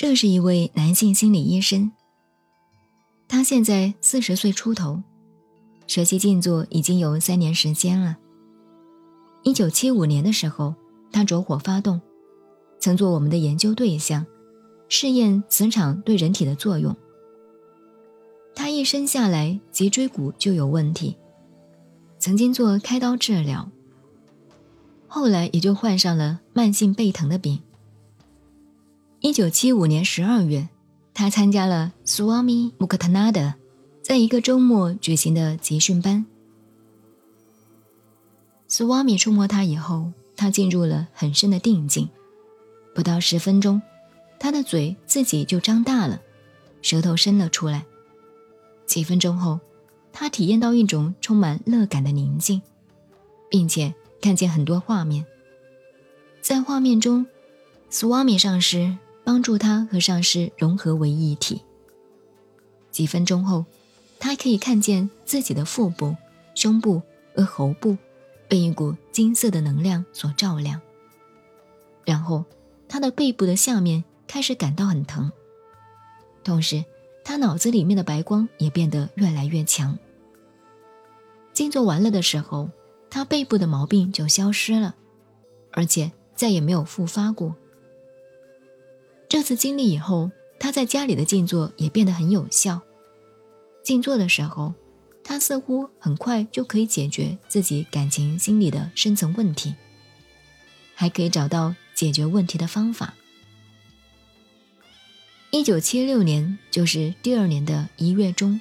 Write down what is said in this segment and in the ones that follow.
这是一位男性心理医生，他现在四十岁出头，学习静坐已经有三年时间了。一九七五年的时候，他着火发动，曾做我们的研究对象，试验磁场对人体的作用。他一生下来脊椎骨就有问题，曾经做开刀治疗，后来也就患上了慢性背疼的病。一九七五年十二月，他参加了 Swami Muktanada 在一个周末举行的集训班。Swami 触摸他以后，他进入了很深的定境。不到十分钟，他的嘴自己就张大了，舌头伸了出来。几分钟后，他体验到一种充满乐感的宁静，并且看见很多画面。在画面中，Swami 上师。帮助他和上师融合为一体。几分钟后，他可以看见自己的腹部、胸部和喉部被一股金色的能量所照亮。然后，他的背部的下面开始感到很疼，同时，他脑子里面的白光也变得越来越强。静坐完了的时候，他背部的毛病就消失了，而且再也没有复发过。这次经历以后，他在家里的静坐也变得很有效。静坐的时候，他似乎很快就可以解决自己感情心理的深层问题，还可以找到解决问题的方法。一九七六年，就是第二年的一月中，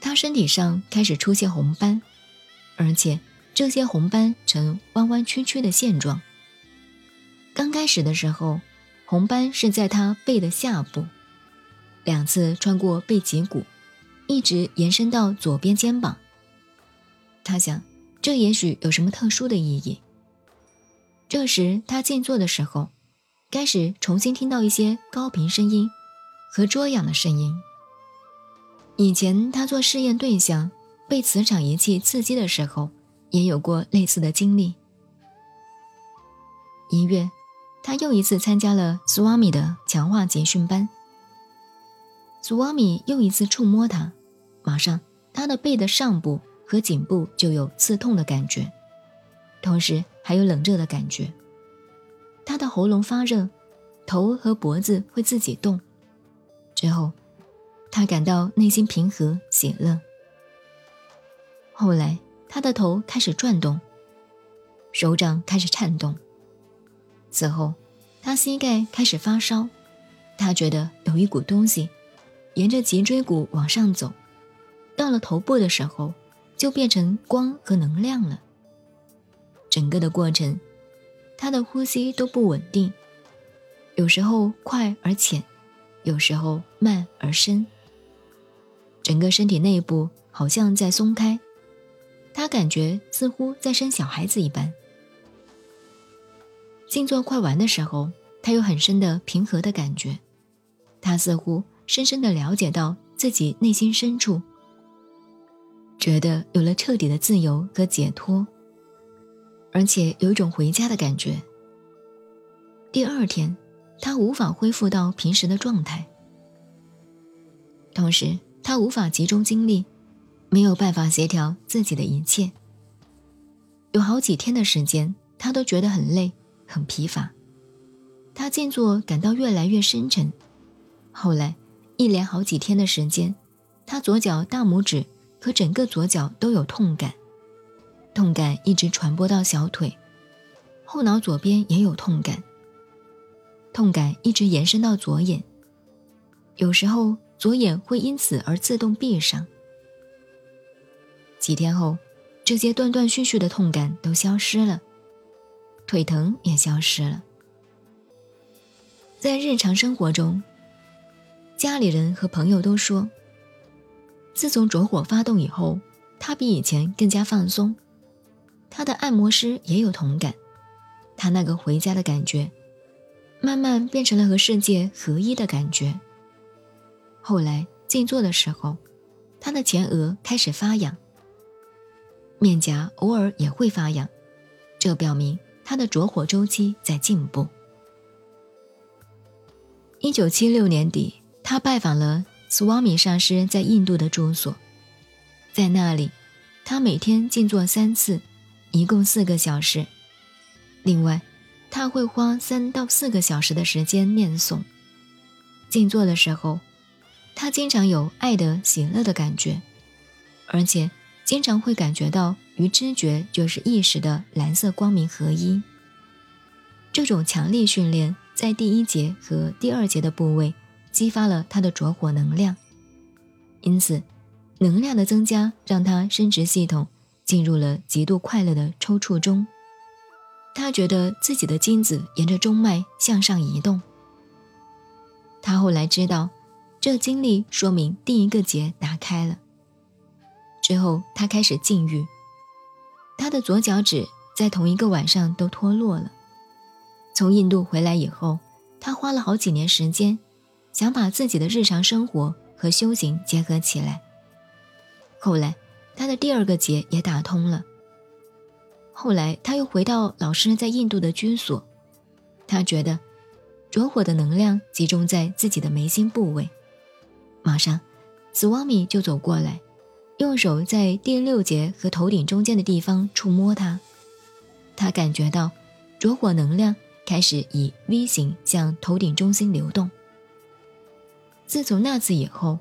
他身体上开始出现红斑，而且这些红斑呈弯弯曲曲的现状。刚开始的时候。红斑是在他背的下部，两次穿过背脊骨，一直延伸到左边肩膀。他想，这也许有什么特殊的意义。这时他静坐的时候，开始重新听到一些高频声音和捉痒的声音。以前他做试验对象被磁场仪器刺激的时候，也有过类似的经历。一月。他又一次参加了苏瓦米的强化集训班。苏瓦米又一次触摸他，马上他的背的上部和颈部就有刺痛的感觉，同时还有冷热的感觉。他的喉咙发热，头和脖子会自己动。之后，他感到内心平和喜乐。后来，他的头开始转动，手掌开始颤动。此后，他膝盖开始发烧，他觉得有一股东西沿着脊椎骨往上走，到了头部的时候，就变成光和能量了。整个的过程，他的呼吸都不稳定，有时候快而浅，有时候慢而深。整个身体内部好像在松开，他感觉似乎在生小孩子一般。静坐快完的时候，他有很深的平和的感觉，他似乎深深的了解到自己内心深处，觉得有了彻底的自由和解脱，而且有一种回家的感觉。第二天，他无法恢复到平时的状态，同时他无法集中精力，没有办法协调自己的一切。有好几天的时间，他都觉得很累。很疲乏，他静坐感到越来越深沉。后来，一连好几天的时间，他左脚大拇指和整个左脚都有痛感，痛感一直传播到小腿，后脑左边也有痛感，痛感一直延伸到左眼，有时候左眼会因此而自动闭上。几天后，这些断断续续的痛感都消失了。腿疼也消失了。在日常生活中，家里人和朋友都说，自从着火发动以后，他比以前更加放松。他的按摩师也有同感，他那个回家的感觉，慢慢变成了和世界合一的感觉。后来静坐的时候，他的前额开始发痒，面颊偶尔也会发痒，这表明。他的着火周期在进步。一九七六年底，他拜访了斯瓦米上师在印度的住所，在那里，他每天静坐三次，一共四个小时。另外，他会花三到四个小时的时间念诵。静坐的时候，他经常有爱的喜乐的感觉，而且经常会感觉到与知觉就是意识的蓝色光明合一。这种强力训练在第一节和第二节的部位激发了他的着火能量，因此，能量的增加让他生殖系统进入了极度快乐的抽搐中。他觉得自己的精子沿着中脉向上移动。他后来知道，这经历说明第一个结打开了。之后，他开始禁欲，他的左脚趾在同一个晚上都脱落了。从印度回来以后，他花了好几年时间，想把自己的日常生活和修行结合起来。后来，他的第二个结也打通了。后来，他又回到老师在印度的居所，他觉得着火的能量集中在自己的眉心部位。马上，斯瓦米就走过来，用手在第六节和头顶中间的地方触摸它。他感觉到着火能量开始以 V 型向头顶中心流动。自从那次以后，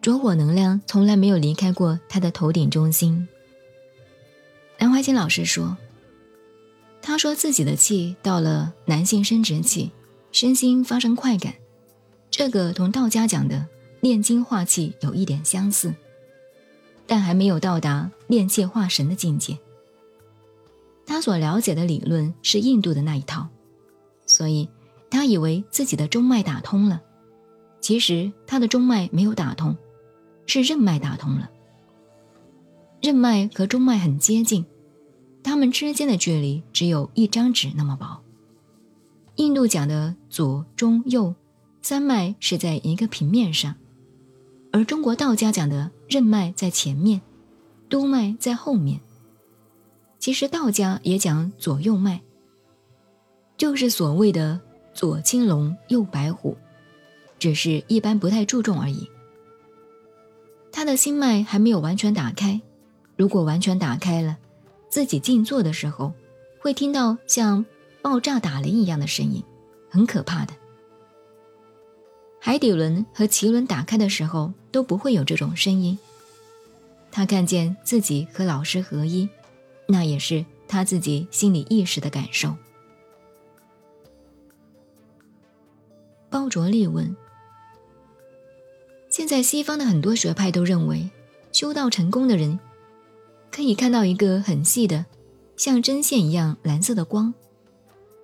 着火能量从来没有离开过他的头顶中心。南怀瑾老师说：“他说自己的气到了男性生殖器，身心发生快感，这个同道家讲的炼精化气有一点相似，但还没有到达炼气化神的境界。他所了解的理论是印度的那一套，所以他以为自己的中脉打通了，其实他的中脉没有打通，是任脉打通了。”任脉和中脉很接近，它们之间的距离只有一张纸那么薄。印度讲的左、中、右三脉是在一个平面上，而中国道家讲的任脉在前面，督脉在后面。其实道家也讲左右脉，就是所谓的左青龙，右白虎，只是一般不太注重而已。他的心脉还没有完全打开。如果完全打开了，自己静坐的时候，会听到像爆炸打雷一样的声音，很可怕的。海底轮和脐轮打开的时候都不会有这种声音。他看见自己和老师合一，那也是他自己心理意识的感受。包卓利问：现在西方的很多学派都认为，修道成功的人。可以看到一个很细的，像针线一样蓝色的光，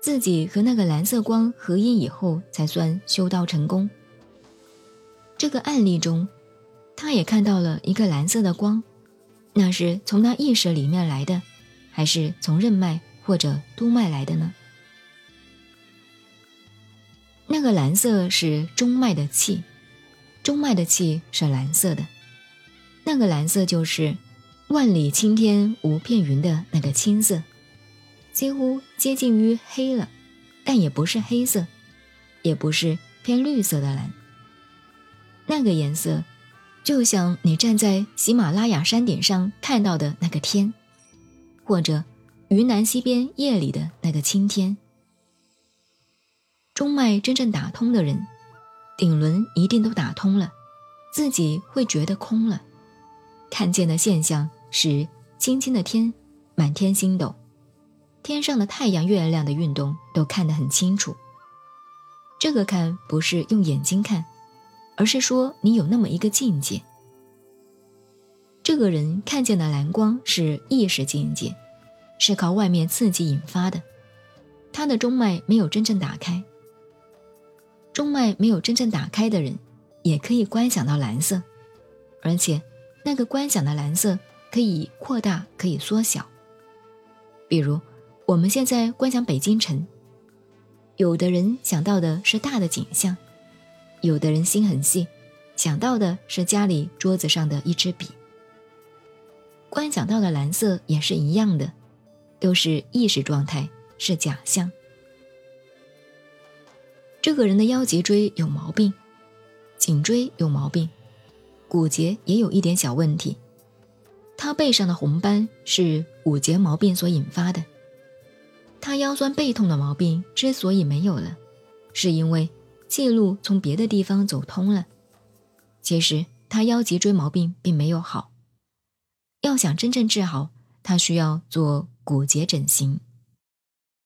自己和那个蓝色光合一以后，才算修道成功。这个案例中，他也看到了一个蓝色的光，那是从他意识里面来的，还是从任脉或者督脉来的呢？那个蓝色是中脉的气，中脉的气是蓝色的，那个蓝色就是。万里青天无片云的那个青色，几乎接近于黑了，但也不是黑色，也不是偏绿色的蓝。那个颜色，就像你站在喜马拉雅山顶上看到的那个天，或者云南西边夜里的那个青天。中脉真正打通的人，顶轮一定都打通了，自己会觉得空了。看见的现象是青青的天，满天星斗，天上的太阳、月亮的运动都看得很清楚。这个看不是用眼睛看，而是说你有那么一个境界。这个人看见的蓝光是意识境界，是靠外面刺激引发的，他的中脉没有真正打开。中脉没有真正打开的人，也可以观想到蓝色，而且。那个观想的蓝色可以扩大，可以缩小。比如，我们现在观想北京城，有的人想到的是大的景象，有的人心很细，想到的是家里桌子上的一支笔。观想到的蓝色也是一样的，都是意识状态，是假象。这个人的腰脊椎有毛病，颈椎有毛病，骨节也有一点小问题。他背上的红斑是骨节毛病所引发的。他腰酸背痛的毛病之所以没有了，是因为气路从别的地方走通了。其实他腰脊椎毛病并没有好。要想真正治好，他需要做骨节整形。